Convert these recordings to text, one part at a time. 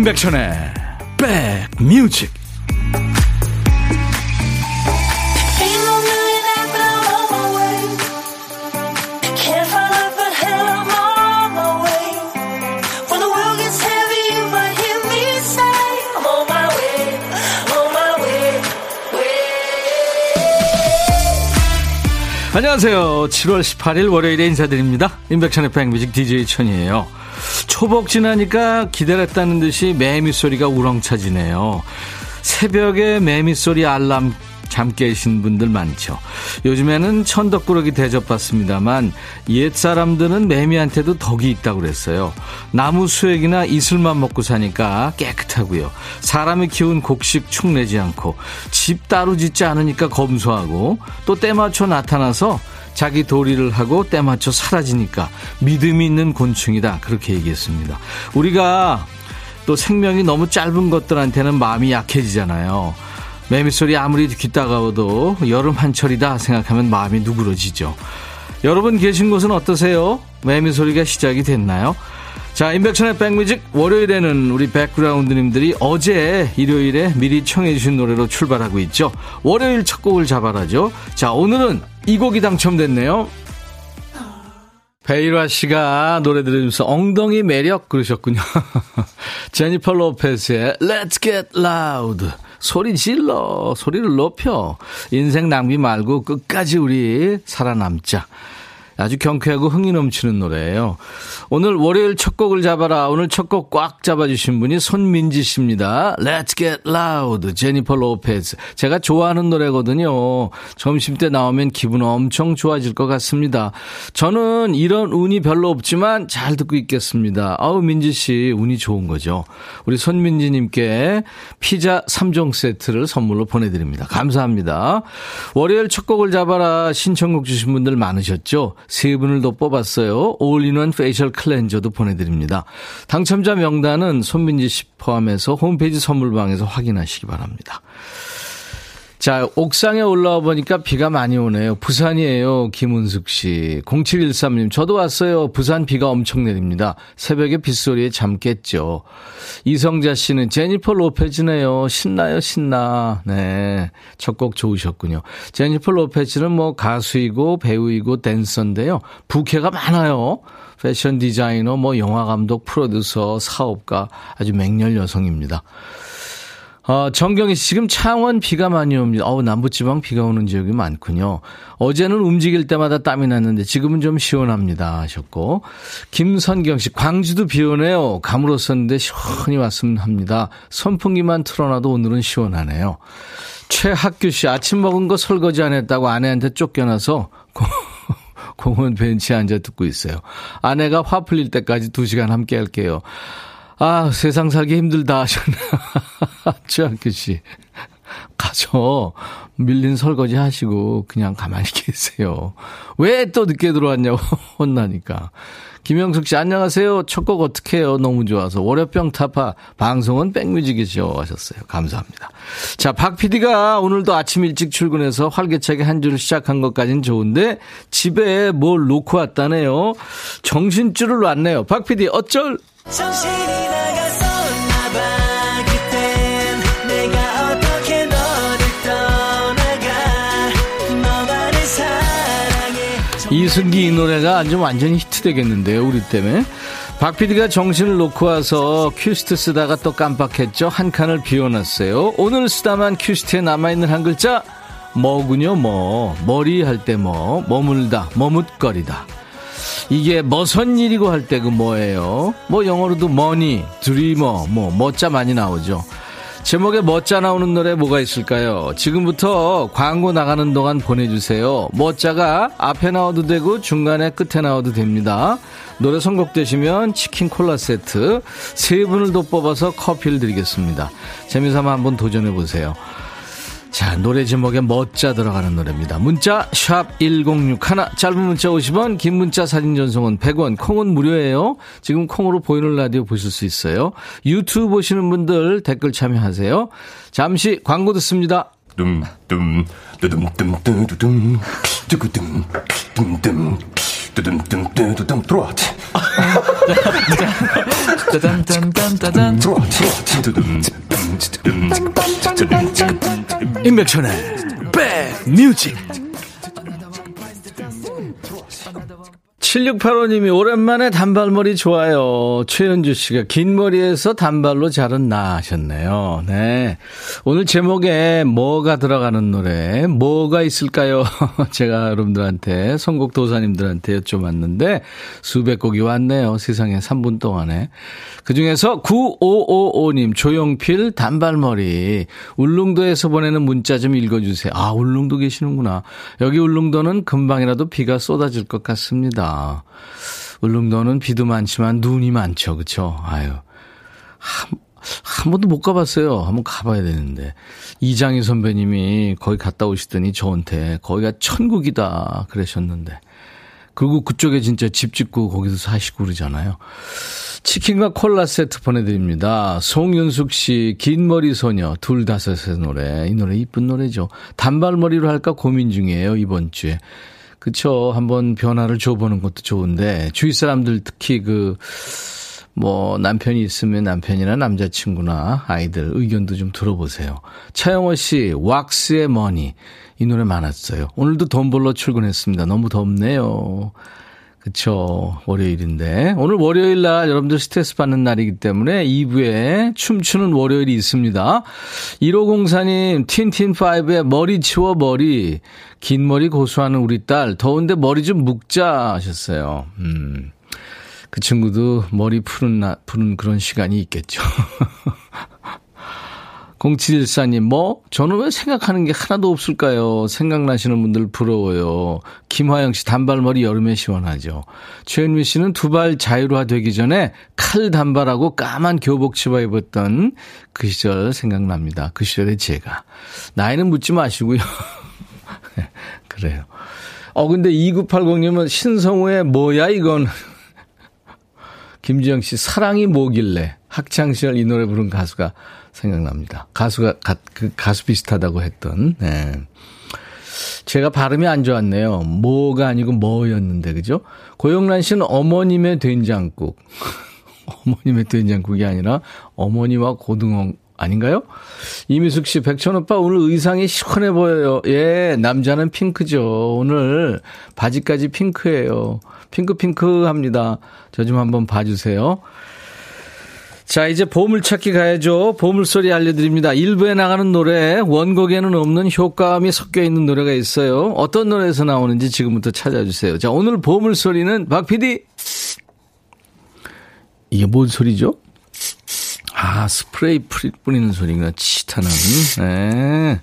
임백천의 백뮤직 안녕하세요. 7월 18일 월요일에 인사드립니다. 임백천의 백뮤직 DJ 천이에요. 초복 지나니까 기다렸다는 듯이 매미 소리가 우렁차지네요. 새벽에 매미 소리 알람 잠 깨신 분들 많죠. 요즘에는 천덕꾸러기 대접받습니다만 옛 사람들은 매미한테도 덕이 있다고 그랬어요. 나무 수액이나 이슬만 먹고 사니까 깨끗하고요. 사람이 키운 곡식 축내지 않고 집 따로 짓지 않으니까 검소하고 또 때 맞춰 나타나서 자기 도리를 하고 때 맞춰 사라지니까 믿음이 있는 곤충이다. 그렇게 얘기했습니다. 우리가 또 생명이 너무 짧은 것들한테는 마음이 약해지잖아요. 매미 소리 아무리 귀 따가워도 여름 한철이다 생각하면 마음이 누그러지죠. 여러분 계신 곳은 어떠세요? 매미 소리가 시작이 됐나요? 자, 인백천의 백뮤직 월요일에는 우리 백그라운드님들이 어제 일요일에 미리 청해 주신 노래로 출발하고 있죠. 월요일 첫 곡을 잡아라죠. 자, 오늘은 이 곡이 당첨됐네요. 베이라 씨가 노래 들으면서 엉덩이 매력 그러셨군요. 제니퍼 로페스의 Let's Get Loud. 소리 질러, 소리를 높여. 인생 낭비 말고 끝까지 우리 살아남자. 아주 경쾌하고 흥이 넘치는 노래예요. 오늘 월요일 첫 곡을 잡아라. 오늘 첫 곡 꽉 잡아주신 분이 손민지 씨입니다. Let's get loud. 제니퍼 로페즈. 제가 좋아하는 노래거든요. 점심 때 나오면 기분 엄청 좋아질 것 같습니다. 저는 이런 운이 별로 없지만 잘 듣고 있겠습니다. 아우, 민지 씨, 운이 좋은 거죠. 우리 손민지 님께 피자 3종 세트를 선물로 보내드립니다. 감사합니다. 월요일 첫 곡을 잡아라. 신청곡 주신 분들 많으셨죠? 세 분을 더 뽑았어요. 올인원 facial 클렌저도 보내드립니다. 당첨자 명단은 손민지 씨 포함해서 홈페이지 선물방에서 확인하시기 바랍니다. 자, 옥상에 올라와 보니까 비가 많이 오네요. 부산이에요. 김은숙 씨. 0713님, 저도 왔어요. 부산 비가 엄청 내립니다. 새벽에 빗소리에 잠 깼죠. 이성자 씨는 제니퍼 로페즈네요. 신나요, 신나. 네. 첫 곡 좋으셨군요. 제니퍼 로페즈는 뭐 가수이고 배우이고 댄서인데요. 부캐가 많아요. 패션 디자이너, 뭐 영화 감독, 프로듀서, 사업가 아주 맹렬 여성입니다. 어, 정경희 씨, 지금 창원 비가 많이 옵니다. 어우, 남부지방 비가 오는 지역이 많군요. 어제는 움직일 때마다 땀이 났는데 지금은 좀 시원합니다. 하셨고. 김선경 씨, 광주도 비 오네요. 가물었었는데 시원히 왔으면 합니다. 선풍기만 틀어놔도 오늘은 시원하네요. 최학규 씨, 아침 먹은 거 설거지 안 했다고 아내한테 쫓겨나서 공원 벤치에 앉아 듣고 있어요. 아내가 화 풀릴 때까지 2시간 함께 할게요. 아, 세상 살기 힘들다 하셨나. 최학규 씨. 가서 밀린 설거지 하시고 그냥 가만히 계세요. 왜 또 늦게 들어왔냐고 혼나니까. 김영숙 씨 안녕하세요. 첫 곡 어떻게 해요? 너무 좋아서. 월요병 타파 방송은 백뮤직이죠 하셨어요. 감사합니다. 자, 박 PD가 오늘도 아침 일찍 출근해서 활기차게 한 주를 시작한 것까지는 좋은데 집에 뭘 놓고 왔다네요. 정신줄을 놨네요. 박 PD 어쩔? 이승기 이 노래가 아주 완전히 히트되겠는데요, 우리 때문에. 박 PD가 정신을 놓고 와서 큐시트 쓰다가 또 깜빡했죠. 한 칸을 비워놨어요. 오늘 쓰다만 큐시트에 남아있는 한 글자, 뭐군요, 뭐. 머리 할 때 뭐, 머물다, 머뭇거리다. 이게 뭐선 일이고 할 때 그 뭐예요? 뭐 영어로도 머니, 드리머, 뭐, 멋자 많이 나오죠. 제목에 멋자 나오는 노래 뭐가 있을까요? 지금부터 광고 나가는 동안 보내주세요. 멋자가 앞에 나와도 되고 중간에 끝에 나와도 됩니다. 노래 선곡되시면 치킨 콜라 세트 세 분을 더 뽑아서 커피를 드리겠습니다. 재미삼아 한번 도전해보세요. 자, 노래 제목에 멋자 들어가는 노래입니다. 문자 샵 1061, 짧은 문자 50원, 긴 문자 사진 전송은 100원, 콩은 무료예요. 지금 콩으로 보이는 라디오 보실 수 있어요. 유튜브 보시는 분들 댓글 참여하세요. 잠시 광고 듣습니다. 둠둠 뚜둠 뚜두둠 뚜구둠 둠둠 뚜둠 뚜두둠 들어와. 임백천의 백뮤직 7685님이 오랜만에 단발머리 좋아요. 최현주 씨가 긴 머리에서 단발로 자른 나 하셨네요. 네. 오늘 제목에 뭐가 들어가는 노래, 뭐가 있을까요? 제가 여러분들한테, 선곡 도사님들한테 여쭤봤는데 수백 곡이 왔네요. 세상에 3분 동안에. 그 중에서 9555님, 조용필 단발머리. 울릉도에서 보내는 문자 좀 읽어주세요. 아, 울릉도 계시는구나. 여기 울릉도는 금방이라도 비가 쏟아질 것 같습니다. 울릉도는 비도 많지만 눈이 많죠. 그쵸? 아유. 한, 한 번도 못 가봤어요. 한번 가봐야 되는데. 이장희 선배님이 거기 갔다 오시더니 저한테 거기가 천국이다 그러셨는데. 그리고 그쪽에 진짜 집 짓고 거기서 사시고 그러잖아요. 치킨과 콜라 세트 보내드립니다. 송윤숙 씨, 긴 머리 소녀, 둘 다섯의 노래. 이 노래 이쁜 노래죠. 단발머리로 할까 고민 중이에요, 이번 주에. 그쵸. 한번 변화를 줘보는 것도 좋은데, 주위 사람들 특히 그, 뭐, 남편이 있으면 남편이나 남자친구나 아이들 의견도 좀 들어보세요. 차영호 씨, 왁스의 머니. 이 노래 많았어요. 오늘도 돈 벌러 출근했습니다. 너무 덥네요. 그쵸. 월요일인데. 오늘 월요일 날 여러분들 스트레스 받는 날이기 때문에 2부에 춤추는 월요일이 있습니다. 1504님, 틴틴5의 머리 치워 머리. 긴 머리 고수하는 우리 딸. 더운데 머리 좀 묶자 하셨어요. 음. 그 친구도 머리 푸는, 나, 푸는 그런 시간이 있겠죠. 0714님, 뭐? 저는 왜 생각하는 게 하나도 없을까요? 생각나시는 분들 부러워요. 김화영 씨, 단발머리 여름에 시원하죠. 최은미 씨는 두 발 자유화 되기 전에 칼 단발하고 까만 교복 치마 입었던 그 시절 생각납니다. 그 시절의 제가. 나이는 묻지 마시고요. 그래요. 어, 근데 2980님은 신성우의 뭐야, 이건. 김지영 씨, 사랑이 뭐길래. 학창시절 이 노래 부른 가수가 생각납니다. 가수가, 가, 그 가수 비슷하다고 했던, 네. 제가 발음이 안 좋았네요. 뭐가 아니고 뭐였는데, 그죠? 고영란 씨는 어머님의 된장국. 어머님의 된장국이 아니라 어머니와 고등어 아닌가요? 이미숙 씨, 백천 오빠 오늘 의상이 시원해 보여요. 예, 남자는 핑크죠. 오늘 바지까지 핑크예요. 핑크핑크 합니다. 저 좀 한번 봐주세요. 자, 이제 보물찾기 가야죠. 보물소리 알려드립니다. 일부에 나가는 노래, 원곡에는 없는 효과음이 섞여 있는 노래가 있어요. 어떤 노래에서 나오는지 지금부터 찾아주세요. 자, 오늘 보물소리는 박 PD. 이게 뭔 소리죠? 아, 스프레이 뿌리는 소리가 치타는. 네.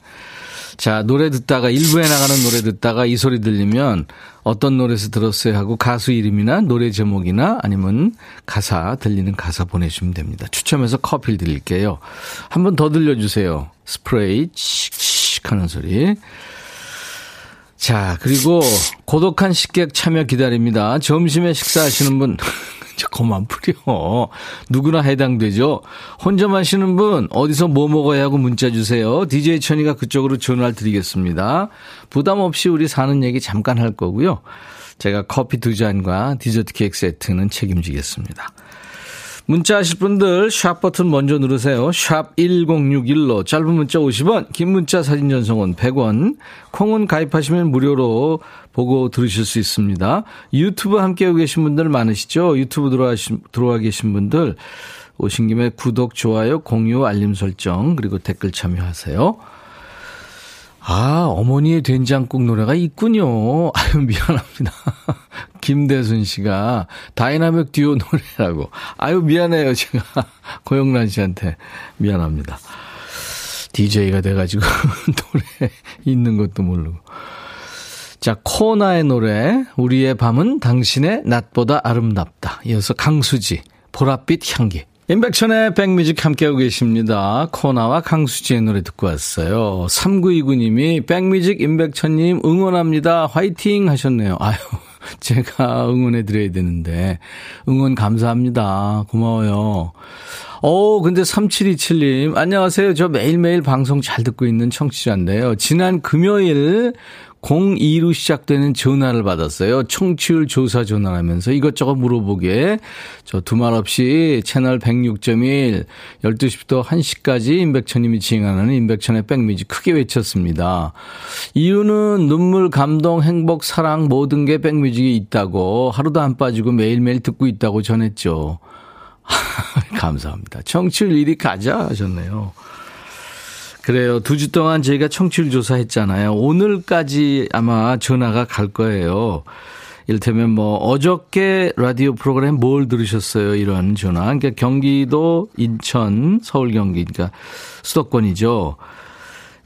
자, 노래 듣다가, 일부에 나가는 노래 듣다가 이 소리 들리면 어떤 노래에서 들었어요 하고 가수 이름이나 노래 제목이나 아니면 가사, 들리는 가사 보내주시면 됩니다. 추첨해서 커피를 드릴게요. 한 번 더 들려주세요. 스프레이, 칙칙 하는 소리. 자, 그리고 고독한 식객 참여 기다립니다. 점심에 식사하시는 분. 그만 뿌려. 누구나 해당되죠. 혼자 마시는 분, 어디서 뭐 먹어야 하고 문자 주세요. DJ 천이가 그쪽으로 전화를 드리겠습니다. 부담 없이 우리 사는 얘기 잠깐 할 거고요. 제가 커피 두 잔과 디저트 케이크 세트는 책임지겠습니다. 문자 하실 분들 샵 버튼 먼저 누르세요. 샵 1061로 짧은 문자 50원, 긴 문자 사진 전송은 100원. 콩은 가입하시면 무료로 보고 들으실 수 있습니다. 유튜브 함께하고 계신 분들 많으시죠? 유튜브 들어와, 들어와 계신 분들 오신 김에 구독, 좋아요, 공유, 알림 설정 그리고 댓글 참여하세요. 아, 어머니의 된장국 노래가 있군요. 아유, 미안합니다. 김대순 씨가 다이나믹 듀오 노래라고. 아유, 미안해요. 제가 고영란 씨한테 미안합니다. DJ가 돼가지고 노래 있는 것도 모르고. 자, 코나의 노래. 우리의 밤은 당신의 낮보다 아름답다. 이어서 강수지. 보랏빛 향기. 임백천의 백뮤직 함께하고 계십니다. 코나와 강수지의 노래 듣고 왔어요. 3929님이 백뮤직 임백천님 응원합니다. 화이팅 하셨네요. 아유, 제가 응원해드려야 되는데. 응원 감사합니다. 고마워요. 어, 근데 3727님, 안녕하세요. 저 매일매일 방송 잘 듣고 있는 청취자인데요. 지난 금요일 02로 시작되는 전화를 받았어요. 청취율 조사 전화하면서 이것저것 물어보게. 저 두말 없이 채널 106.1, 12시부터 1시까지 임백천님이 진행하는 임백천의 백뮤직 크게 외쳤습니다. 이유는 눈물, 감동, 행복, 사랑 모든 게 백뮤직에 있다고 하루도 안 빠지고 매일매일 듣고 있다고 전했죠. 감사합니다. 청취율 1위 가자 하셨네요. 그래요. 두 주 동안 저희가 청취율 조사했잖아요. 오늘까지 아마 전화가 갈 거예요. 이를테면 뭐 어저께 라디오 프로그램 뭘 들으셨어요? 이런 전화. 그러니까 경기도, 인천, 서울 경기, 그러니까 수도권이죠.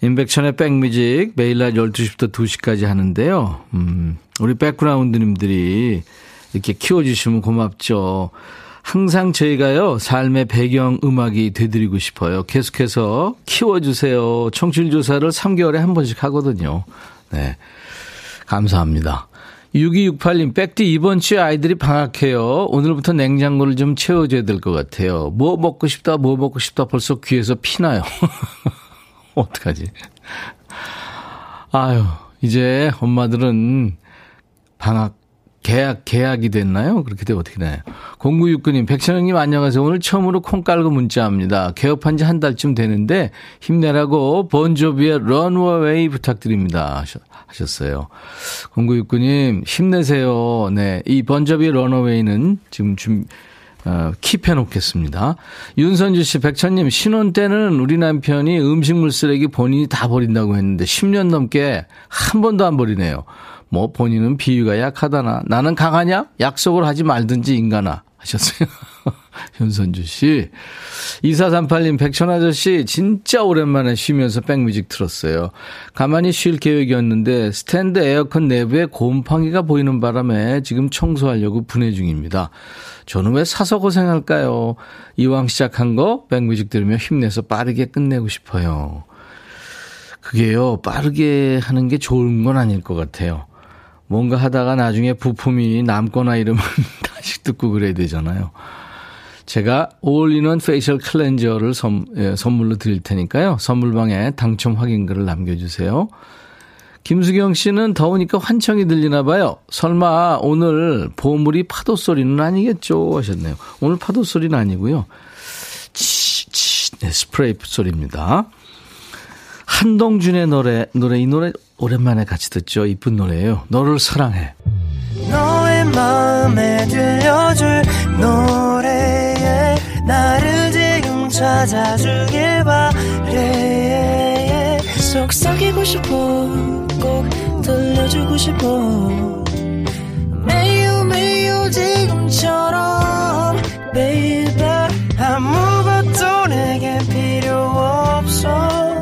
인백천의 백뮤직 매일 낮 12시부터 2시까지 하는데요. 음, 우리 백그라운드님들이 이렇게 키워주시면 고맙죠. 항상 저희가요, 삶의 배경 음악이 되드리고 싶어요. 계속해서 키워주세요. 청취율조사를 3개월에 한 번씩 하거든요. 네. 감사합니다. 6268님, 백디 이번 주에 아이들이 방학해요. 오늘부터 냉장고를 좀 채워줘야 될 것 같아요. 뭐 먹고 싶다, 뭐 먹고 싶다 벌써 귀에서 피나요. 어떡하지? 아유, 이제 엄마들은 방학 계약, 계약이 됐나요? 그렇게 되면 어떻게 되나요? 0969님, 백천영님 안녕하세요. 오늘 처음으로 콩 깔고 문자합니다. 개업한 지 한 달쯤 되는데 힘내라고 본조비의 런워웨이 부탁드립니다. 하셨어요. 0969님, 힘내세요. 네. 이 번조비의 런워웨이는 지금 좀, 어, 킵해 놓겠습니다. 윤선주 씨, 백천님, 신혼 때는 우리 남편이 음식물 쓰레기 본인이 다 버린다고 했는데 10년 넘게 한 번도 안 버리네요. 뭐 본인은 비위가 약하다나 나는 강하냐? 약속을 하지 말든지 인간아 하셨어요. 현선주 씨. 2438님, 백천 아저씨, 진짜 오랜만에 쉬면서 백뮤직 틀었어요. 가만히 쉴 계획이었는데, 스탠드 에어컨 내부에 곰팡이가 보이는 바람에 지금 청소하려고 분해 중입니다. 저는 왜 사서 고생할까요? 이왕 시작한 거, 백뮤직 들으며 힘내서 빠르게 끝내고 싶어요. 그게요, 빠르게 하는 게 좋은 건 아닐 것 같아요. 뭔가 하다가 나중에 부품이 남거나 이러면 다시 듣고 그래야 되잖아요. 제가 올인원 페이셜 클렌저를 선, 예, 선물로 드릴 테니까요. 선물방에 당첨 확인글을 남겨주세요. 김수경 씨는 더우니까 환청이 들리나 봐요. 설마 오늘 보물이 파도 소리는 아니겠죠? 하셨네요. 오늘 파도 소리는 아니고요. 치, 치, 네, 스프레이 소리입니다. 한동준의 노래, 노래, 이 노래 오랜만에 같이 듣죠. 이쁜 노래예요. 너를 사랑해. 너의 마음에 들려줄 노래에 나를 지금 찾아주길 바래 속삭이고 싶어 꼭 들려주고 싶어 매우 매우 지금처럼 baby 아무것도 내게 필요 없어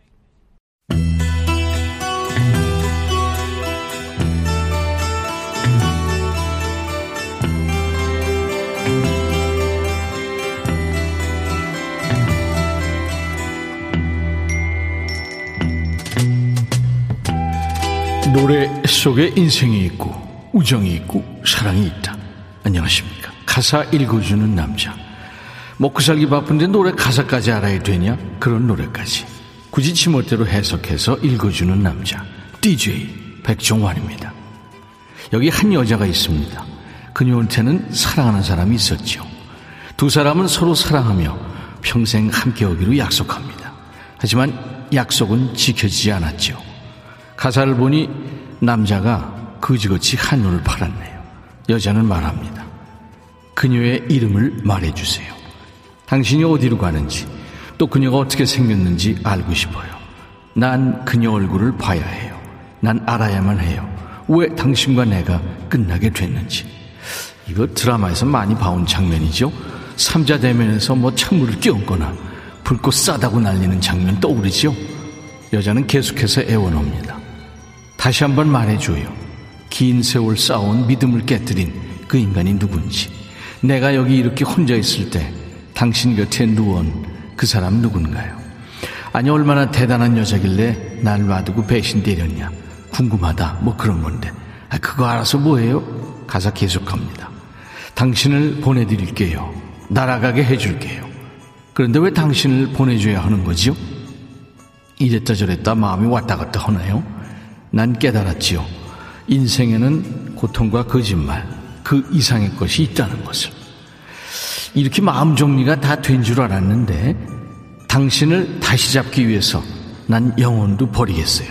노래 속에 인생이 있고 우정이 있고 사랑이 있다. 안녕하십니까. 가사 읽어주는 남자. 먹고 살기 바쁜데 노래 가사까지 알아야 되냐? 그런 노래까지. 굳이 지멋대로 해석해서 읽어주는 남자. DJ 백종환입니다. 여기 한 여자가 있습니다. 그녀한테는 사랑하는 사람이 있었죠. 두 사람은 서로 사랑하며 평생 함께 오기로 약속합니다. 하지만 약속은 지켜지지 않았죠. 가사를 보니 남자가 그지같이 한눈을 팔았네요. 여자는 말합니다. 그녀의 이름을 말해주세요. 당신이 어디로 가는지, 또 그녀가 어떻게 생겼는지 알고 싶어요. 난 그녀 얼굴을 봐야 해요. 난 알아야만 해요. 왜 당신과 내가 끝나게 됐는지. 이거 드라마에서 많이 봐온 장면이죠. 삼자 대면에서 뭐 찬물을 끼얹거나 불꽃 싸다고 날리는 장면 떠오르지요. 여자는 계속해서 애원합니다. 다시 한번 말해줘요. 긴 세월 쌓아온 믿음을 깨뜨린 그 인간이 누군지. 내가 여기 이렇게 혼자 있을 때 당신 곁에 누운 그 사람 누군가요? 아니 얼마나 대단한 여자길래 날 놔두고 배신 때렸냐 궁금하다 뭐 그런 건데 아, 그거 알아서 뭐해요? 가사 계속합니다. 당신을 보내드릴게요. 날아가게 해줄게요. 그런데 왜 당신을 보내줘야 하는 거지요? 이랬다 저랬다 마음이 왔다 갔다 하나요? 난 깨달았지요. 인생에는 고통과 거짓말, 그 이상의 것이 있다는 것을. 이렇게 마음 정리가 다 된 줄 알았는데, 당신을 다시 잡기 위해서 난 영혼도 버리겠어요.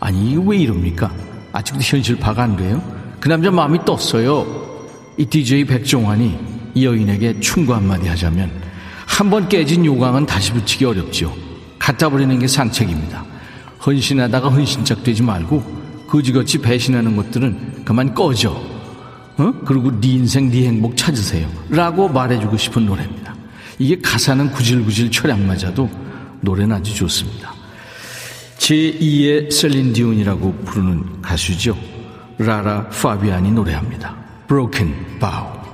아니, 왜 이럽니까? 아직도 현실 파가 안 돼요? 그 남자 마음이 떴어요. 이 DJ 백종환이 이 여인에게 충고 한마디 하자면, 한 번 깨진 요강은 다시 붙이기 어렵죠. 갖다 버리는 게 상책입니다. 헌신하다가 헌신짝 되지 말고 거지같이 배신하는 것들은 그만 꺼져. 어? 그리고 네 인생 네 행복 찾으세요. 라고 말해주고 싶은 노래입니다. 이게 가사는 구질구질 철학 맞아도 노래는 아주 좋습니다. 제2의 셀린 디온이라고 부르는 가수죠. 라라 파비안이 노래합니다. Broken Bow.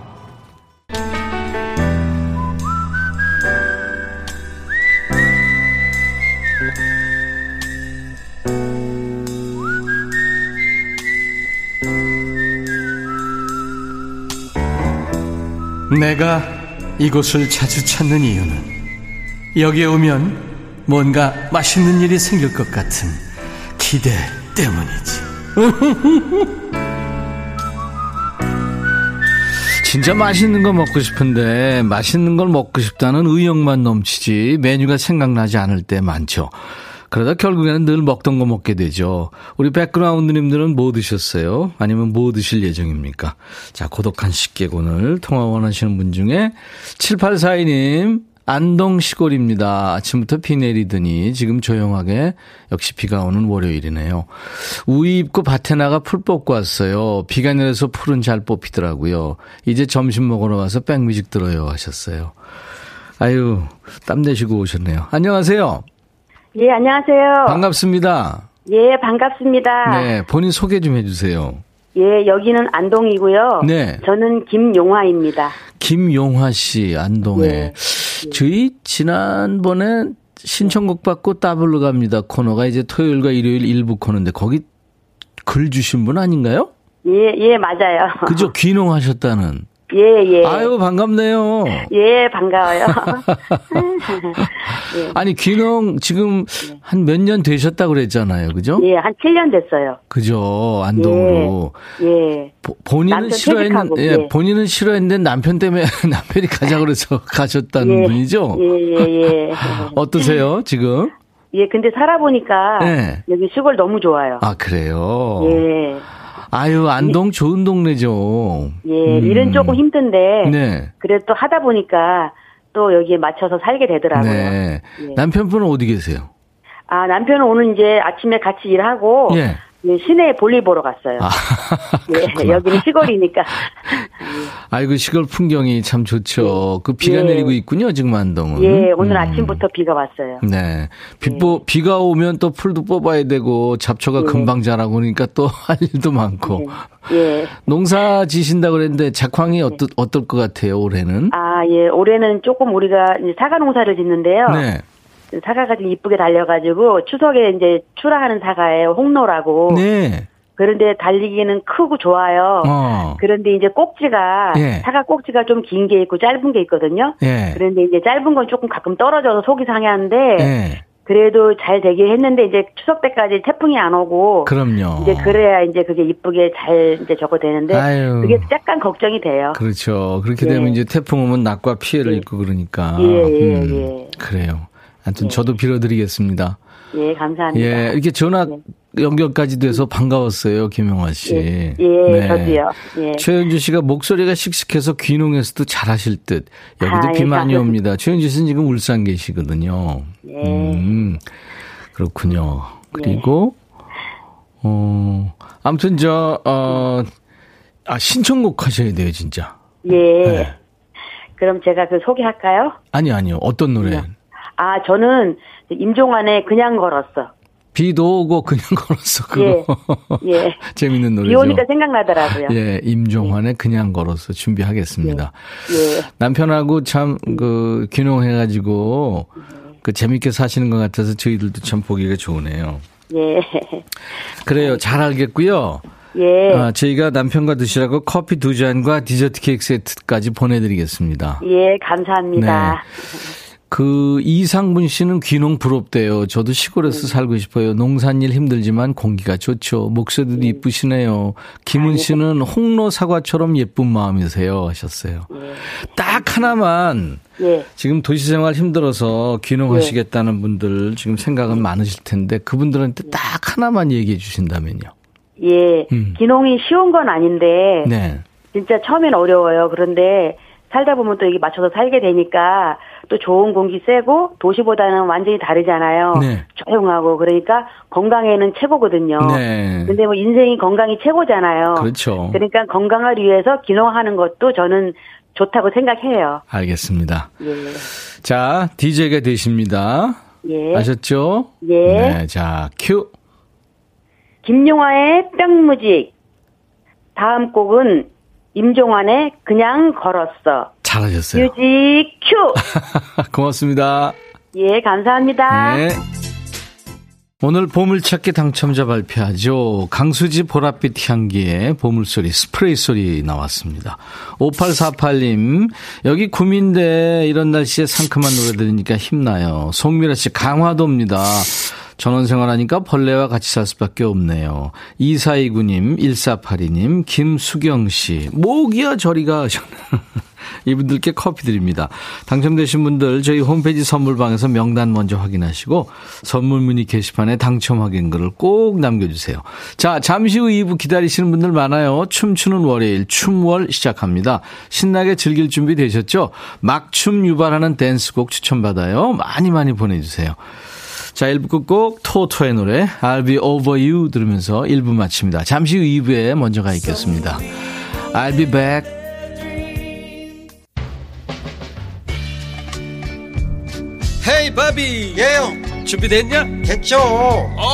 내가 이곳을 자주 찾는 이유는 여기에 오면 뭔가 맛있는 일이 생길 것 같은 기대 때문이지. 진짜 맛있는 거 먹고 싶은데 맛있는 걸 먹고 싶다는 의욕만 넘치지 메뉴가 생각나지 않을 때 많죠. 그러다 결국에는 늘 먹던 거 먹게 되죠. 우리 백그라운드님들은 뭐 드셨어요? 아니면 뭐 드실 예정입니까? 자, 고독한 식객오늘 통화 원하시는 분 중에 7842님, 안동 시골입니다. 아침부터 비 내리더니 지금 조용하게 역시 비가 오는 월요일이네요. 우유 입고 밭에 나가 풀 뽑고 왔어요. 비가 내려서 풀은 잘 뽑히더라고요. 이제 점심 먹으러 와서 백뮤직 들어요 하셨어요. 아유, 땀 내시고 오셨네요. 안녕하세요. 예, 안녕하세요. 반갑습니다. 예, 반갑습니다. 네, 본인 소개 좀 해주세요. 예, 여기는 안동이고요. 네. 저는 김용화입니다. 김용화 씨, 안동에. 예. 저희 지난번에 신청곡 받고 따블로 갑니다 코너가 이제 토요일과 일요일 일부 코너인데 거기 글 주신 분 아닌가요? 예, 예, 맞아요. 그죠? 귀농하셨다는. 예, 예. 아유, 반갑네요. 예, 반가워요. 예. 아니, 귀농 지금 한몇 년 되셨다고 그랬잖아요. 그죠? 예, 한 7년 됐어요. 그죠. 안동으로. 예. 예. 보, 본인은 싫어했는 예, 예, 본인은 싫어했는데 남편 때문에 남편이 가자 그래서 가셨다는 예. 분이죠? 예, 예, 예. 어떠세요, 지금? 예, 근데 살아보니까 네. 여기 시골 너무 좋아요. 아, 그래요? 예. 아유, 안동 좋은 동네죠. 예, 음. 일은 조금 힘든데 네. 그래도 또 하다 보니까 또 여기에 맞춰서 살게 되더라고요. 네. 예. 남편분은 어디 계세요? 아, 남편은 오늘 이제 아침에 같이 일하고 예. 예, 시내에 볼일 보러 갔어요. 아, 예. 여기는 시골이니까. 아이고, 시골 풍경이 참 좋죠. 그 비가 예. 내리고 있군요, 지금 안동은. 예, 오늘 음. 아침부터 비가 왔어요. 네. 비, 보, 비가 오면 또 풀도 뽑아야 되고, 잡초가 예. 금방 자라고 그러니까 또 할 일도 많고. 예. 농사 지신다 그랬는데, 작황이 어떨, 어떨 것 같아요, 올해는? 아, 예, 올해는 조금 우리가 사과 농사를 짓는데요. 네. 사과가 좀 이쁘게 달려가지고 추석에 이제 출하하는 사과예요. 홍로라고. 네. 그런데 달리기는 크고 좋아요. 어. 그런데 이제 꼭지가 예. 사과 꼭지가 좀 긴 게 있고 짧은 게 있거든요. 예. 그런데 이제 짧은 건 조금 가끔 떨어져서 속이 상해하는데 예. 그래도 잘 되긴 했는데 이제 추석 때까지 태풍이 안 오고 그럼요. 이제 그래야 이제 그게 이쁘게 잘 이제 저거 되는데 아유. 그게 약간 걱정이 돼요. 그렇죠. 그렇게 예. 되면 이제 태풍 오면 낙과 피해를 예. 입고 그러니까. 예, 예, 예. 그래요. 하여튼 저도 빌어드리겠습니다. 예, 감사합니다. 예, 이렇게 전화 예. 연결까지 돼서 반가웠어요, 김영화 씨. 예, 예, 저도요. 예. 최현주 씨가 목소리가 씩씩해서 귀농에서도 잘하실 듯. 여기도 아, 비 예, 많이. 옵니다. 최현주 씨는 지금 울산 계시거든요. 예. 음, 그렇군요. 그리고, 어, 아무튼 저, 어, 아, 신청곡 하셔야 돼요, 진짜. 예. 네. 그럼 제가 그 소개할까요? 아니, 아니요. 어떤 노래? 아, 저는 임종환의 그냥 걸었어. 비도 오고 그냥 걸었어. 그거. 예. 예. 재밌는 노래죠. 비 오니까 생각나더라고요. 예, 임종환의 그냥 걸어서 준비하겠습니다. 예. 예. 남편하고 참 그 귀농해 가지고 그 재밌게 사시는 것 같아서 저희들도 참 보기가 좋으네요. 예. 그래요. 잘 알겠고요. 예. 아, 저희가 남편과 드시라고 커피 두 잔과 디저트 케이크 세트까지 보내드리겠습니다. 예, 감사합니다. 그 이상분 씨는 귀농 부럽대요. 저도 시골에서 살고 싶어요. 농산일 힘들지만 공기가 좋죠. 목소리도 이쁘시네요. 김은 씨는 홍로 사과처럼 예쁜 마음이세요 하셨어요. 딱 하나만 예. 지금 도시생활 힘들어서 귀농하시겠다는 분들 지금 생각은 많으실 텐데 그분들한테 딱 하나만 얘기해 주신다면요. 예. 음. 기농이 쉬운 건 아닌데 네. 진짜 처음엔 어려워요. 그런데 살다 보면 또 여기 맞춰서 살게 되니까 또 좋은 공기 쐬고 도시보다는 완전히 다르잖아요. 네. 조용하고 그러니까 건강에는 최고거든요. 네. 근데 뭐 인생이 건강이 최고잖아요. 그렇죠. 그러니까 건강을 위해서 기농하는 것도 저는 좋다고 생각해요. 알겠습니다. 예. 자, DJ가 되십니다. 예. 아셨죠? 예. 네. 자, 큐. 김용화의 뿅무직. 다음 곡은 임종환의 그냥 걸었어. 잘하셨어요. 뮤직 큐. 고맙습니다. 예, 감사합니다. 네. 오늘 보물찾기 당첨자 발표하죠. 강수지 보랏빛 향기의 보물소리, 스프레이 소리 나왔습니다. 5848님, 여기 구민대 이런 날씨에 상큼한 노래 들으니까 힘나요. 송미라 씨, 강화도입니다. 전원생활하니까 벌레와 같이 살 수밖에 없네요. 2429님, 1482님, 김수경 씨, 모기야 저리가. 이분들께 커피 드립니다. 당첨되신 분들 저희 홈페이지 선물방에서 명단 먼저 확인하시고 선물 문의 게시판에 당첨 확인글을 꼭 남겨주세요. 자, 잠시 후 2부 기다리시는 분들 많아요. 춤추는 월요일 춤월 시작합니다. 신나게 즐길 준비 되셨죠? 막춤 유발하는 댄스곡 추천받아요. 많이 많이 보내주세요. 자, 1부 끝곡 토토의 노래 I'll be over you 들으면서 1부 마칩니다. 잠시 후 2부에 먼저 가 있겠습니다. I'll be back. 헤이 바비 예영 준비됐냐? 됐죠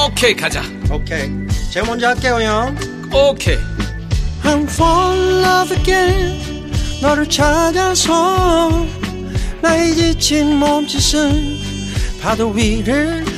오케이 가자 오케이 제가 먼저 할게요 형 오케이 I'm fall in love again 너를 찾아서 나의 지친 몸짓은 파도 위를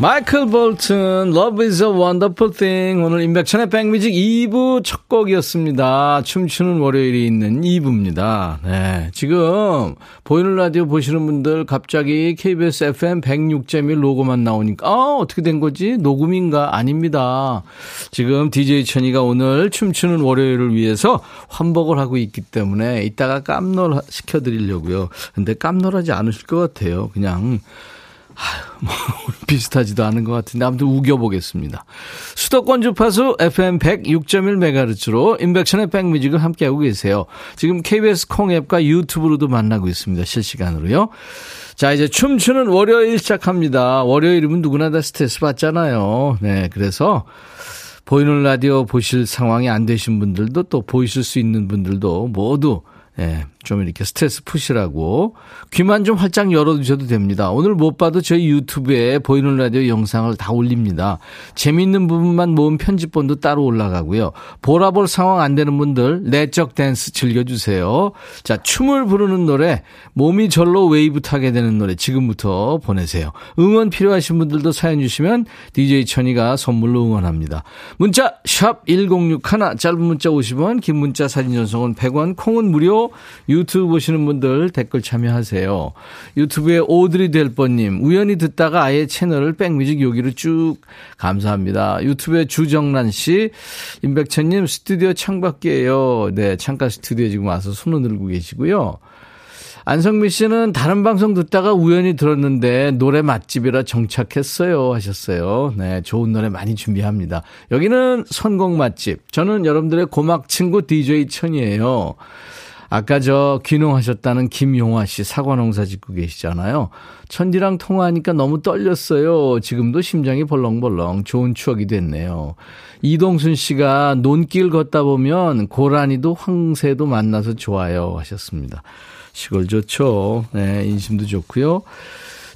마이클 볼튼, Love is a Wonderful Thing. 오늘 임백천의 백뮤직 2부 첫 곡이었습니다. 춤추는 월요일이 있는 2부입니다. 네. 지금, 보이는 라디오 보시는 분들 갑자기 KBS FM 106.1 로고만 나오니까, 아, 어떻게 된 거지? 녹음인가? 아닙니다. 지금 DJ 천이가 오늘 춤추는 월요일을 위해서 환복을 하고 있기 때문에 이따가 깜놀 시켜드리려고요. 근데 깜놀하지 않으실 것 같아요. 그냥, 뭐, 비슷하지도 않은 것 같은데, 아무튼 우겨보겠습니다. 수도권 주파수 FM 106.1MHz로 인백션의 백뮤직을 함께하고 계세요. 지금 KBS 콩앱과 유튜브로도 만나고 있습니다. 실시간으로요. 자, 이제 춤추는 월요일 시작합니다. 월요일이면 누구나 다 스트레스 받잖아요. 네, 그래서 보이는 라디오 보실 상황이 안 되신 분들도 또 보이실 수 있는 분들도 모두 예, 좀 이렇게 스트레스 푸시라고 귀만 좀 활짝 열어두셔도 됩니다. 오늘 못 봐도 저희 유튜브에 보이는 라디오 영상을 다 올립니다. 재미있는 부분만 모은 편집본도 따로 올라가고요. 보라볼 상황 안 되는 분들 내적 댄스 즐겨주세요. 자, 춤을 부르는 노래, 몸이 절로 웨이브 타게 되는 노래 지금부터 보내세요. 응원 필요하신 분들도 사연 주시면 DJ 천이가 선물로 응원합니다. 문자 샵 1061, 짧은 문자 50원, 긴 문자 사진 전송은 100원, 콩은 무료, 유 튜브 보시는 분들 댓글 참여하세요. 유튜브에 오드리 델버님, 우연히 듣다가 아예 채널을 백뮤직 여기로 쭉 감사합니다. 유튜브에 주정란 씨, 임백천님 스튜디오 창밖이에요. 네, 창가 스튜디오에 지금 와서 손을 들고 계시고요. 안성미 씨는 다른 방송 듣다가 우연히 들었는데 노래 맛집이라 정착했어요 하셨어요. 네, 좋은 노래 많이 준비합니다. 여기는 선곡 맛집. 저는 여러분들의 고막 친구 DJ 천이에요. 아까 저 귀농하셨다는 김용화 씨 사과 농사 짓고 계시잖아요. 천디랑 통화하니까 너무 떨렸어요. 지금도 심장이 벌렁벌렁 좋은 추억이 됐네요. 이동순 씨가 논길 걷다 보면 고라니도 황새도 만나서 좋아요 하셨습니다. 시골 좋죠. 네, 인심도 좋고요.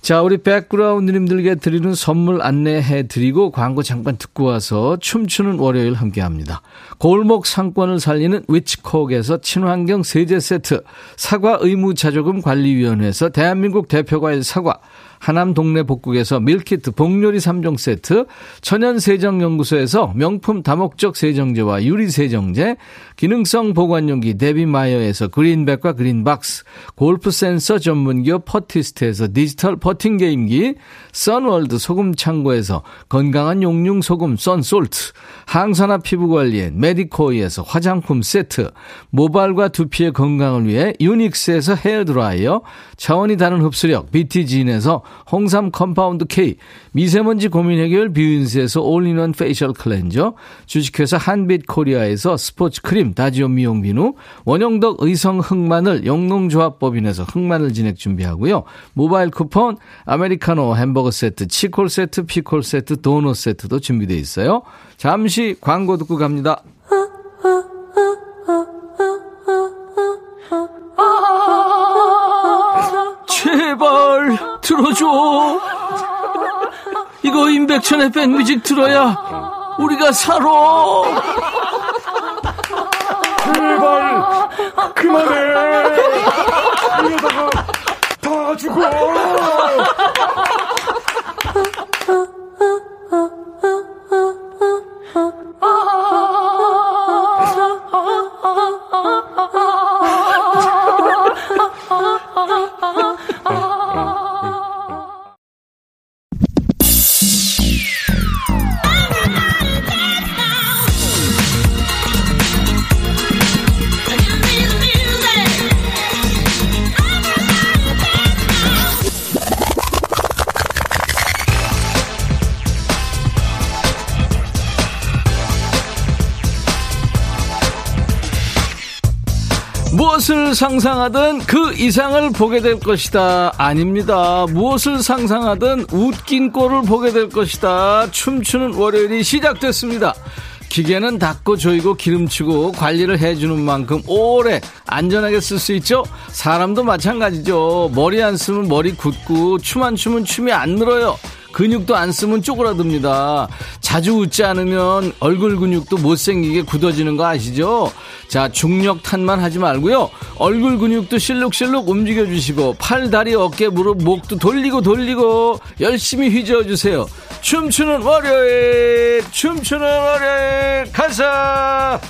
자, 우리 백그라운드님들께 드리는 선물 안내해 드리고 광고 잠깐 듣고 와서 춤추는 월요일 함께 합니다. 골목 상권을 살리는 위치콕에서 친환경 세제 세트, 사과 의무 자조금 관리위원회에서 대한민국 대표과일 사과, 하남 동네 복국에서 밀키트 복요리 3종 세트, 천연세정연구소에서 명품 다목적 세정제와 유리세정제, 기능성 보관용기 데비마이어에서 그린백과 그린박스, 골프 센서 전문기업 퍼티스트에서 디지털 퍼팅 게임기, 선월드 소금 창고에서 건강한 용융 소금 썬솔트, 항산화 피부 관리엔 메디코이에서 화장품 세트, 모발과 두피의 건강을 위해 유닉스에서 헤어 드라이어, 차원이 다른 흡수력 BT진에서 홍삼 compound K, 미세먼지 고민 해결 뷰인스에서 올인원 페이셜 클렌저, 주식회사 한빛 코리아에서 스포츠 크림 다지오 미용 비누, 원형덕 의성 흑마늘 영농조합법인에서 흑마늘 진액 준비하고요. 모바일 쿠폰, 아메리카노 햄버거 세트, 치콜 세트, 피콜 세트, 도넛 세트도 준비되어 있어요. 잠시 광고 듣고 갑니다. 제발 들어줘. 이거 임백천의 백뮤직 들어야 우리가 살아. 제발 그만해. 이러다가 다 죽어. 상상하든 그 이상을 보게 될 것이다. 아닙니다. 무엇을 상상하든 웃긴 꼴을 보게 될 것이다. 춤추는 월요일이 시작됐습니다. 기계는 닦고 조이고 기름치고 관리를 해주는 만큼 오래 안전하게 쓸 수 있죠? 사람도 마찬가지죠. 머리 안 쓰면 머리 굳고 춤 안 추면 춤이 안 늘어요. 근육도 안 쓰면 쪼그라듭니다. 자주 웃지 않으면 얼굴 근육도 못생기게 굳어지는 거 아시죠? 자, 중력 탓만 하지 말고요. 얼굴 근육도 실룩실룩 움직여주시고, 팔, 다리, 어깨, 무릎, 목도 돌리고 돌리고, 열심히 휘저어주세요. 춤추는 월요일, 춤추는 월요일, 가자!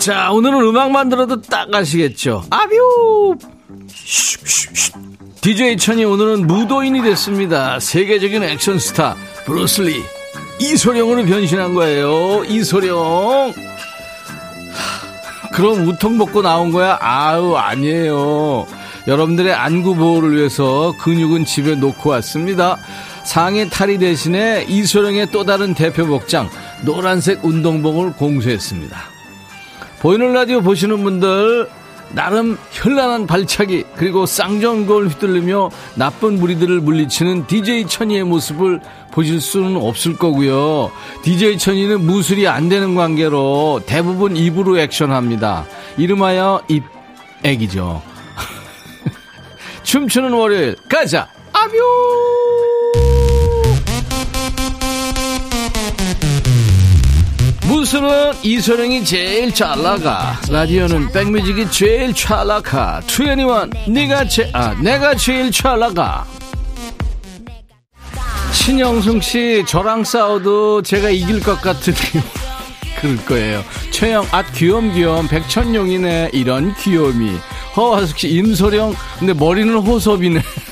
자, 오늘은 음악만 들어도 딱 아시겠죠? 아뷰! DJ 천이 오늘은 무도인이 됐습니다. 세계적인 액션 스타, 브루슬리. 이소룡으로 변신한 거예요. 이소룡. 그럼 우통 먹고 나온 거야? 아우, 아니에요. 여러분들의 안구 보호를 위해서 근육은 집에 놓고 왔습니다. 상의 탈의 대신에 이소룡의 또 다른 대표 복장, 노란색 운동복을 공수했습니다. 보이는 라디오 보시는 분들 나름 현란한 발차기 그리고 쌍전골 휘둘르며 나쁜 무리들을 물리치는 DJ 천이의 모습을 보실 수는 없을 거고요. DJ 천이는 무술이 안 되는 관계로 대부분 입으로 액션합니다. 이름하여 입액이죠. 춤추는 월요일 가자 아뮤 무술은 이소룡이 제일 잘 나가 라디오는 백뮤직이 제일 잘 나가 투애니원 네가 제, 아, 내가 제일 잘 나가 신영숙 씨, 저랑 싸워도 제가 이길 것 같으니 그럴 거예요. 최영, 아, 귀염귀염, 백천용이네. 이런 귀염이. 허화숙 씨, 임소령, 근데 머리는 호섭이네.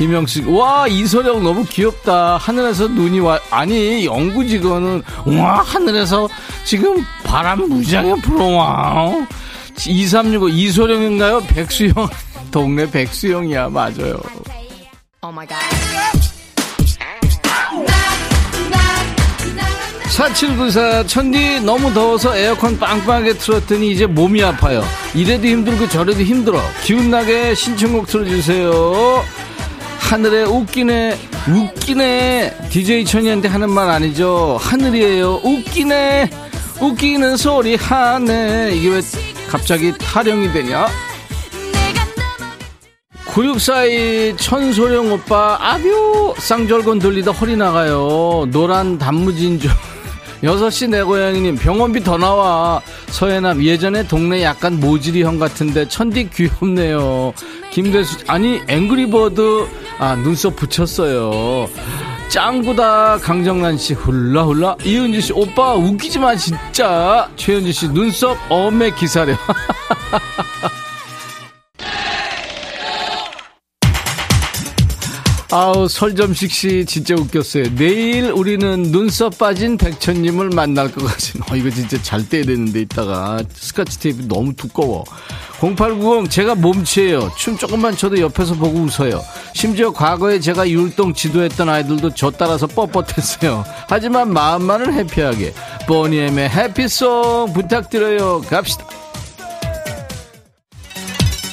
김영식, 와, 이소령 너무 귀엽다. 하늘에서 눈이 와, 아니, 영구직원은, 와, 하늘에서 지금 바람 무지하게 불어와. 2365, 이소령인가요? 백수영. 동네 백수영이야, 맞아요. Oh 4794 천디 너무 더워서 에어컨 빵빵하게 틀었더니 이제 몸이 아파요 이래도 힘들고 저래도 힘들어 기운나게 신청곡 틀어주세요 하늘에 웃기네 웃기네. DJ 천이한테 하는 말 아니죠? 하늘이에요. 웃기네 웃기는 소리 하네. 이게 왜 갑자기 타령이 되냐? 9642 천소령 오빠 아뷰! 쌍절곤 돌리다 허리 나가요. 노란 단무진 좀 6시 내 고양이님 병원비 더 나와. 서해남 예전에 동네 약간 모질이 형 같은데 천디 귀엽네요. 김대수 아니 앵그리버드. 아 눈썹 붙였어요. 짱구다 강정란씨 훌라훌라. 이은지씨 오빠 웃기지마 진짜. 최현지씨 눈썹 어메 기사려 아우 설점식 씨 진짜 웃겼어요. 내일 우리는 눈썹 빠진 백천님을 만날 것 같은. 어 이거 진짜 잘 떼야 되는데 이따가 스카치 테이프 너무 두꺼워. 0890 제가 몸치예요. 춤 조금만 춰도 옆에서 보고 웃어요. 심지어 과거에 제가 율동 지도했던 아이들도 저 따라서 뻣뻣했어요. 하지만 마음만은 해피하게. 보니엠의 해피송 부탁드려요. 갑시다.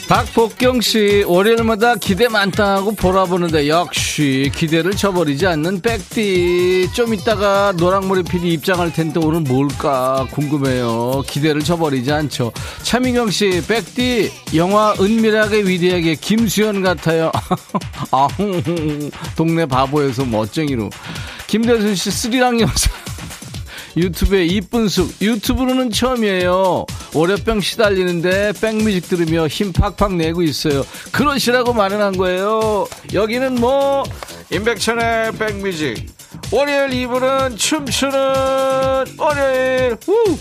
박복경 씨, 월요일마다 기대 많다고 보라보는데 역시 기대를 저버리지 않는 백디. 좀 이따가 노랑머리 PD 입장할 텐데 오늘 뭘까 궁금해요. 기대를 저버리지 않죠. 차민경 씨, 백디, 영화 은밀하게 위대하게 김수현 같아요. 아, 동네 바보에서 멋쟁이로. 김대순 씨, 스리랑 여사. 유튜브에 이쁜 숲 유튜브로는 처음이에요. 월요병 시달리는데 백뮤직 들으며 힘 팍팍 내고 있어요. 그러시라고 마련한 거예요. 여기는 뭐 임백천의 백뮤직. 월요일 2부는 춤추는 월요일. 우!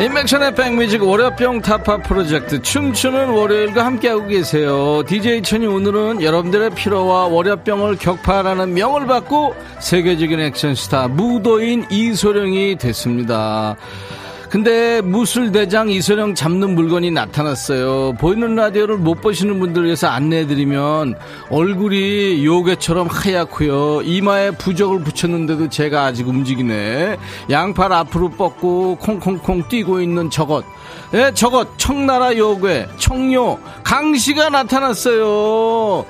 인맥션의 백뮤직 월요병 타파 프로젝트 춤추는 월요일과 함께하고 계세요. DJ 천이 오늘은 여러분들의 피로와 월요병을 격파하라는 명을 받고 세계적인 액션스타 무도인 이소령이 됐습니다. 근데 무술대장 이소령 잡는 물건이 나타났어요. 보이는 라디오를 못 보시는 분들 위해서 안내해드리면 얼굴이 요괴처럼 하얗고요. 이마에 부적을 붙였는데도 제가 아직 움직이네. 양팔 앞으로 뻗고 콩콩콩 뛰고 있는 저것. 예, 저것 청나라 요괴 청요 강씨가 나타났어요.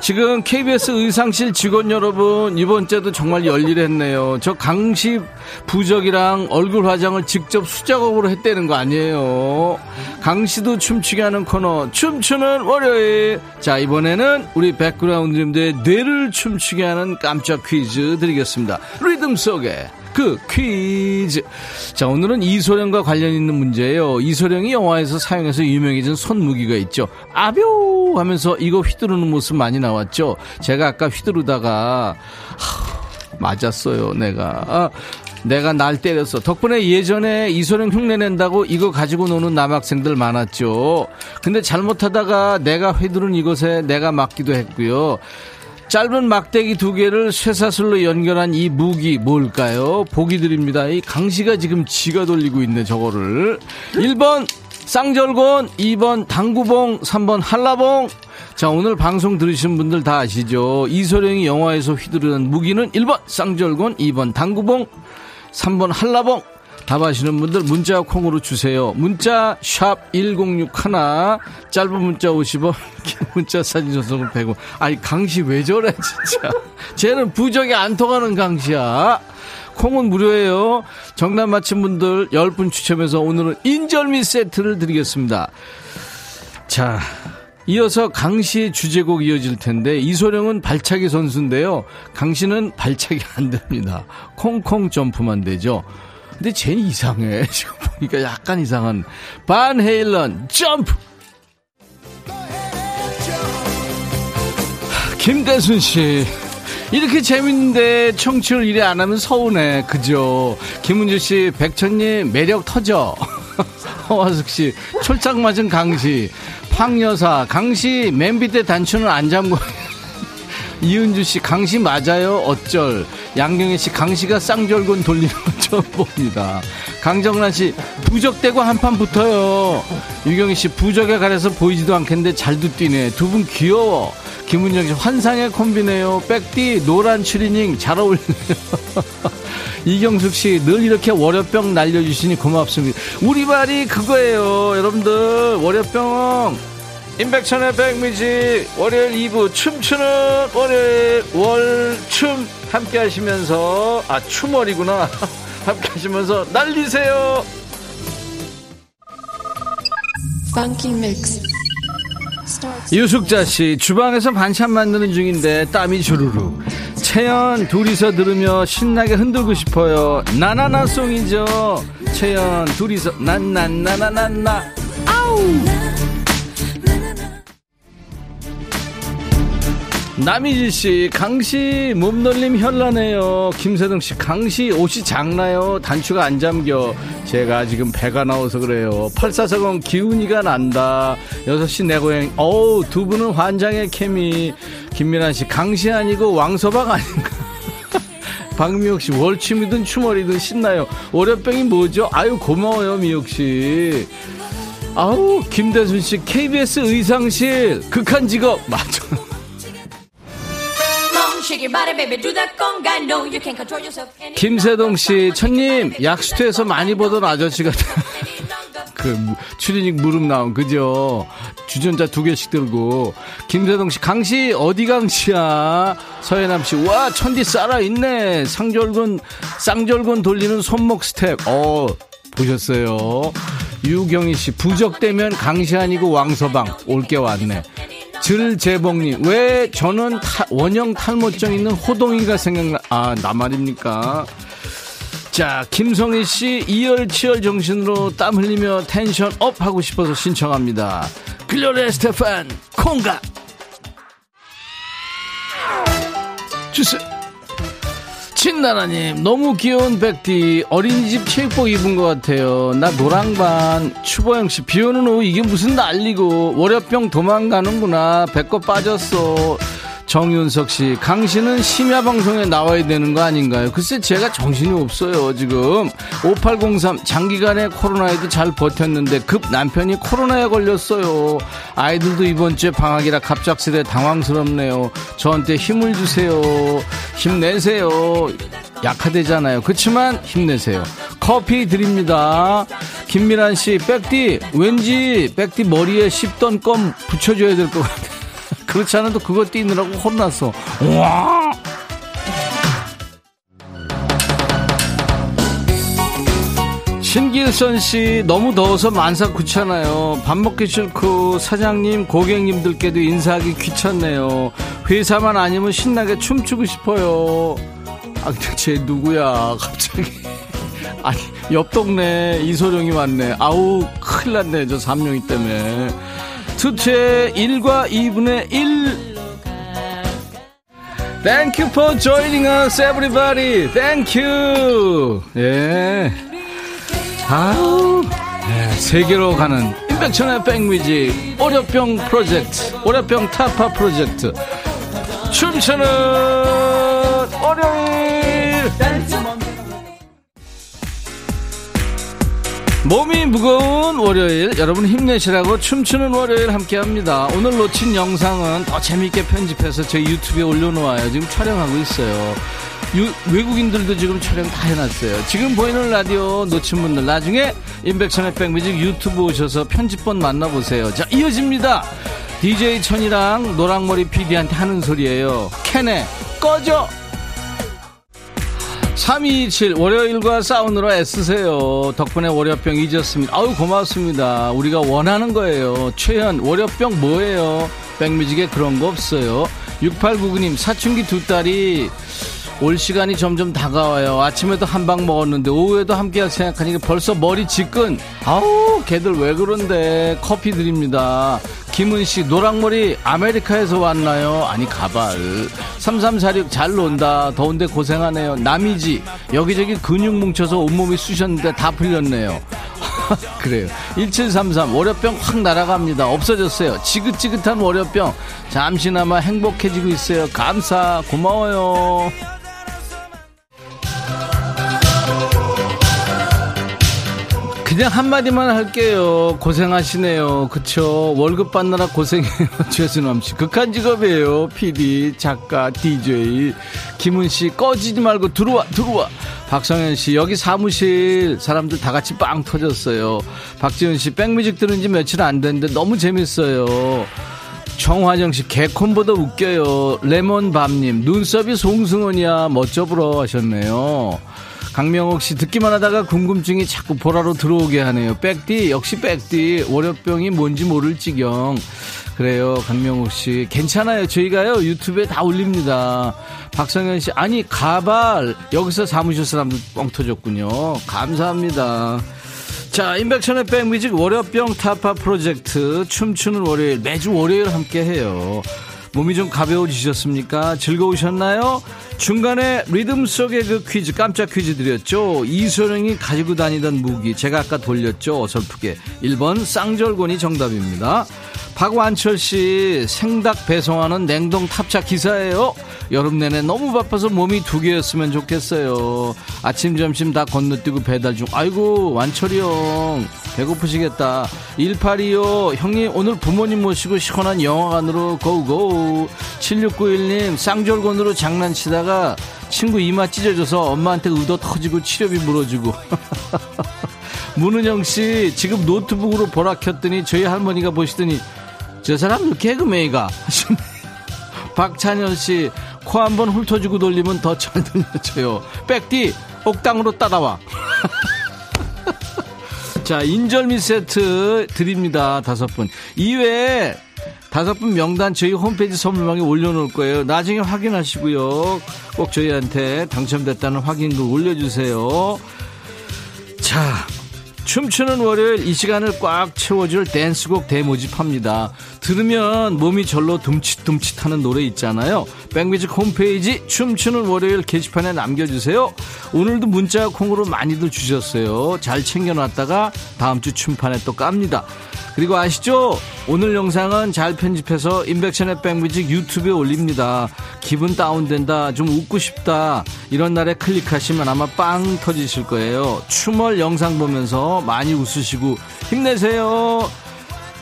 지금 KBS 의상실 직원 여러분 이번 주도 정말 열일했네요. 저 강시 부적이랑 얼굴 화장을 직접 수작업으로 했다는 거 아니에요. 강시도 춤추게 하는 코너 춤추는 월요일. 자 이번에는 우리 백그라운드님들의 뇌를 춤추게 하는 깜짝 퀴즈 드리겠습니다. 리듬 속에 그 퀴즈. 자, 오늘은 이소령과 관련 있는 문제예요. 이소령이 영화에서 사용해서 유명해진 손무기가 있죠. 아뇨 하면서 이거 휘두르는 모습 많이 나왔죠. 제가 아까 휘두르다가 하, 맞았어요, 내가. 아, 내가 날 때렸어. 덕분에 예전에 이소령 흉내 낸다고 이거 가지고 노는 남학생들 많았죠. 근데 잘못하다가 내가 휘두른 이것에 내가 맞기도 했고요. 짧은 막대기 두 개를 쇠사슬로 연결한 이 무기 뭘까요? 보기 드립니다. 이 강씨가 지금 지가 돌리고 있네, 저거를. 1번 쌍절곤, 2번 당구봉, 3번 한라봉. 자, 오늘 방송 들으신 분들 다 아시죠? 이소령이 영화에서 휘두르는 무기는 1번 쌍절곤, 2번 당구봉, 3번 한라봉. 답하시는 분들 문자 콩으로 주세요. 문자 샵 1061, 짧은 문자 50원, 긴 문자 사진 전송은 100원. 아니 강시 왜 저래 진짜. 쟤는 부적이 안 통하는 강시야. 콩은 무료예요. 정답 맞힌 분들 10분 추첨해서 오늘은 인절미 세트를 드리겠습니다. 자, 이어서 강시 주제곡 이어질 텐데 이소령은 발차기 선수인데요. 강시는 발차기 안 됩니다. 콩콩 점프만 되죠. 근데 쟤는 이상해. 지금 보니까 약간 이상한 반 헤일런 점프. 김대순 씨. 이렇게 재밌는데 청취를 이래 안 하면 서운해. 그죠? 김은주 씨, 백천님 매력 터져. 허화숙 씨, 철짝 맞은 강시. 황여사, 강시 맨 밑에 단추는 안 잠궈. 이은주 씨, 강시 맞아요? 어쩔. 양경혜 씨, 강시가 쌍절곤 돌리는 거 처음 봅니다. 강정란 씨, 부적대고 한판 붙어요. 유경희 씨, 부적에 가려서 보이지도 않겠는데 잘도 뛰네. 두 분 귀여워. 김은정 씨, 환상의 콤비네요. 백디, 노란 추리닝 잘 어울리네요. 이경숙 씨, 늘 이렇게 월요병 날려주시니 고맙습니다. 우리 말이 그거예요. 여러분들, 월요병. 임백천의 백뮤직 월요일 2부 춤추는 월요일 월춤 함께 하시면서 아 춤월이구나. 함께 하시면서 날리세요. 유숙자 씨 주방에서 반찬 만드는 중인데 땀이 주르르. 채연 둘이서 들으며 신나게 흔들고 싶어요. 나나나 송이죠. 채연 둘이서 난난나나나나. 아우 남희지 씨, 강씨 몸놀림 현란해요. 김세동 씨, 강씨 옷이 작나요? 단추가 안 잠겨. 제가 지금 배가 나와서 그래요. 8440 기운이가 난다. 6시 내 고향. 어우, 두 분은 환장의 케미. 김민환 씨, 강씨 아니고 왕서방 아닌가? 박미옥 씨, 월춤이든 추머리든 신나요. 월요병이 뭐죠? 아유, 고마워요, 미옥 씨. 아우, 김대순 씨, KBS 의상실, 극한 직업. 맞아. 김세동 씨, 천님, 약수터에서 많이 보던 아저씨 같아. 그, 추리닝 무릎 나온, 그죠? 주전자 두 개씩 들고. 김세동 씨, 강씨, 어디 강씨야? 서해남 씨, 와, 천디 살아 있네. 상절곤, 쌍절곤 돌리는 손목 스텝. 어, 보셨어요? 유경희 씨, 부적 떼면 강씨 아니고 왕서방. 올게 왔네. 질재봉님, 왜 저는 타, 원형 탈모증 있는 호동이가 생각나, 아, 나 말입니까? 자, 김성희 씨, 이열치열 정신으로 땀 흘리며 텐션 up 하고 싶어서 신청합니다. 글로리아 에스테판, Conga! 주세 요. 친나라님 너무 귀여운 백디 어린이집 체육복 입은 것 같아요. 나 노랑반. 추보영씨 비오는 오후 이게 무슨 난리고. 월요병 도망가는구나. 배꼽 빠졌어 정윤석 씨, 강 씨는 심야 방송에 나와야 되는 거 아닌가요? 글쎄 제가 정신이 없어요 지금. 5803 장기간의 코로나에도 잘 버텼는데 급 남편이 코로나에 걸렸어요. 아이들도 이번 주에 방학이라 갑작스레 당황스럽네요. 저한테 힘을 주세요. 힘내세요. 약하대잖아요. 그렇지만 힘내세요. 커피 드립니다. 김미란 씨, 백디 왠지 백디 머리에 씹던 껌 붙여줘야 될 것 같아요. 그렇지 않아도 그거 뛰느라고 혼났어. 와! 신길선 씨 너무 더워서 만사 굳잖아요. 밥 먹기 싫고 사장님 고객님들께도 인사하기 귀찮네요. 회사만 아니면 신나게 춤추고 싶어요. 아 근데 쟤 누구야 갑자기 아니 옆 동네 이소룡이 왔네. 아우 큰일 났네 저 삼룡이 때문에. 투트의 1과 2분의 1 Thank you for joining us everybody. Thank you. 예. 아우. 예, 세계로 가는 임백천의 백뮤직 오려병 프로젝트 오려병 타파 프로젝트. 춤추는 월요일 몸이 무거운 월요일 여러분 힘내시라고 춤추는 월요일 함께합니다. 오늘 놓친 영상은 더 재밌게 편집해서 저희 유튜브에 올려놓아요. 지금 촬영하고 있어요. 유, 외국인들도 지금 촬영 다 해놨어요. 지금 보이는 라디오 놓친 분들 나중에 인백션의 백뮤직 유튜브 오셔서 편집본 만나보세요. 자 이어집니다. DJ 천이랑 노랑머리 PD한테 하는 소리예요. 캔에 꺼져 3227 월요일과 싸우느라 애쓰세요. 덕분에 월요병 잊었습니다. 아유 고맙습니다. 우리가 원하는 거예요. 최현 월요병 뭐예요? 백뮤직에 그런 거 없어요. 6899님 사춘기 두 딸이 올 시간이 점점 다가와요. 아침에도 한 방 먹었는데 오후에도 함께 할 생각하니까 벌써 머리 지끈. 아우 걔들 왜 그런데 커피 드립니다. 김은 씨 노랑머리 아메리카에서 왔나요? 아니 가발. 3346 잘 논다. 더운데 고생하네요. 남이지 여기저기 근육 뭉쳐서 온몸이 쑤셨는데 다 풀렸네요. 그래요. 1733 월요병 확 날아갑니다. 없어졌어요. 지긋지긋한 월요병 잠시나마 행복해지고 있어요. 감사 고마워요. 그냥 한마디만 할게요. 고생하시네요. 그쵸? 월급 받느라 고생해요. 최순엄 씨. 극한 직업이에요. PD, 작가, DJ. 김은 씨, 꺼지지 말고 들어와, 들어와. 박성현 씨, 여기 사무실 사람들 다 같이 빵 터졌어요. 박지훈 씨, 백뮤직 들은 지 며칠 안 됐는데 너무 재밌어요. 정화정 씨, 개콘보다 웃겨요. 레몬밤님, 눈썹이 송승헌이야. 멋져 불어 하셨네요. 강명옥 씨 듣기만 하다가 궁금증이 자꾸 보라로 들어오게 하네요. 백디 역시 백디 월요병이 뭔지 모를 지경. 그래요 강명옥 씨 괜찮아요. 저희가요 유튜브에 다 올립니다. 박성현 씨 아니 가발 여기서 사무실 사람들 뻥 터졌군요. 감사합니다. 자, 인백천의 백뮤직 월요병 타파 프로젝트 춤추는 월요일 매주 월요일 함께 해요. 몸이 좀 가벼워지셨습니까? 즐거우셨나요? 중간에 리듬 속의 그 퀴즈 깜짝 퀴즈 드렸죠. 이소령이 가지고 다니던 무기 제가 아까 돌렸죠. 어설프게 1번 쌍절곤이 정답입니다. 박완철 씨 생닭 배송하는 냉동 탑차 기사예요. 여름 내내 너무 바빠서 몸이 두 개였으면 좋겠어요. 아침 점심 다 건너뛰고 배달 중. 아이고 완철이 형 배고프시겠다. 1825 형님 오늘 부모님 모시고 시원한 영화관으로 고고. 7691님 쌍절곤으로 장난치다가 친구 이마 찢어져서 엄마한테 의도 터지고 치료비 물어주고. 문은영 씨 지금 노트북으로 보라 켰더니 저희 할머니가 보시더니 저 사람 개그맨이가 박찬현 씨 코 한번 훑어주고 돌리면 더 잘 들려줘요. 백디 옥당으로 따라와. 자 인절미 세트 드립니다 다섯 분 이외에 다섯 분 명단 저희 홈페이지 선물방에 올려놓을 거예요. 나중에 확인하시고요. 꼭 저희한테 당첨됐다는 확인글 올려주세요. 자, 춤추는 월요일 이 시간을 꽉 채워줄 댄스곡 대모집합니다. 들으면 몸이 절로 둠칫둠칫 하는 노래 있잖아요. 백뮤직 홈페이지 춤추는 월요일 게시판에 남겨주세요. 오늘도 문자 콩으로 많이들 주셨어요. 잘 챙겨놨다가 다음 주 춤판에 또 깝니다. 그리고 아시죠? 오늘 영상은 잘 편집해서 인백션의 백뮤직 유튜브에 올립니다. 기분 다운된다, 좀 웃고 싶다, 이런 날에 클릭하시면 아마 빵 터지실 거예요. 춤을 영상 보면서 많이 웃으시고 힘내세요.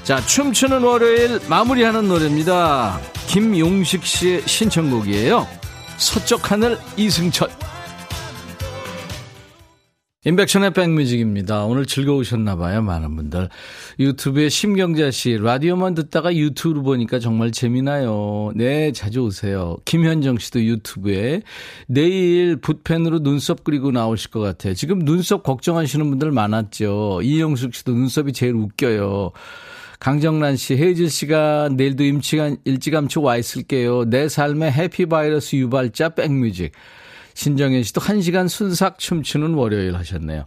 자, 춤추는 월요일 마무리하는 노래입니다. 김용식 씨의 신청곡이에요. 서쪽 하늘 이승철. 인백션의 백뮤직입니다. 오늘 즐거우셨나봐요, 많은 분들. 유튜브에 심경자 씨, 라디오만 듣다가 유튜브로 보니까 정말 재미나요. 네, 자주 오세요. 김현정 씨도 유튜브에 내일 붓펜으로 눈썹 그리고 나오실 것 같아요. 지금 눈썹 걱정하시는 분들 많았죠. 이영숙 씨도 눈썹이 제일 웃겨요. 강정란 씨, 혜질 씨가 내일도 임치간 일찌감치 와 있을게요. 내 삶의 해피바이러스 유발자 백뮤직. 신정현 씨도 한 시간 순삭 춤추는 월요일 하셨네요.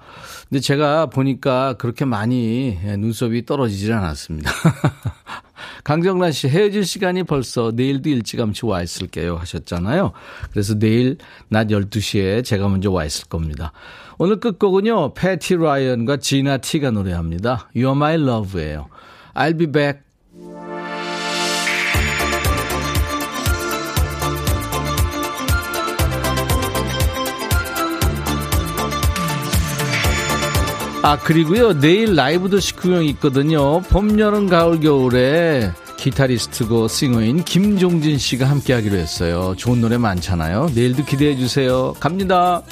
근데 제가 보니까 그렇게 많이 눈썹이 떨어지질 않았습니다. 강정란 씨 헤어질 시간이 벌써 내일도 일찌감치 와 있을게요 하셨잖아요. 그래서 내일 낮 12시에 제가 먼저 와 있을 겁니다. 오늘 끝곡은요. 패티 라이언과 지나 티가 노래합니다. You're My Love예요. I'll be back. 아, 그리고요, 내일 라이브 도시 구경 있거든요. 봄, 여름, 가을, 겨울에 기타리스트고 싱어인 김종진 씨가 함께 하기로 했어요. 좋은 노래 많잖아요. 내일도 기대해 주세요. 갑니다.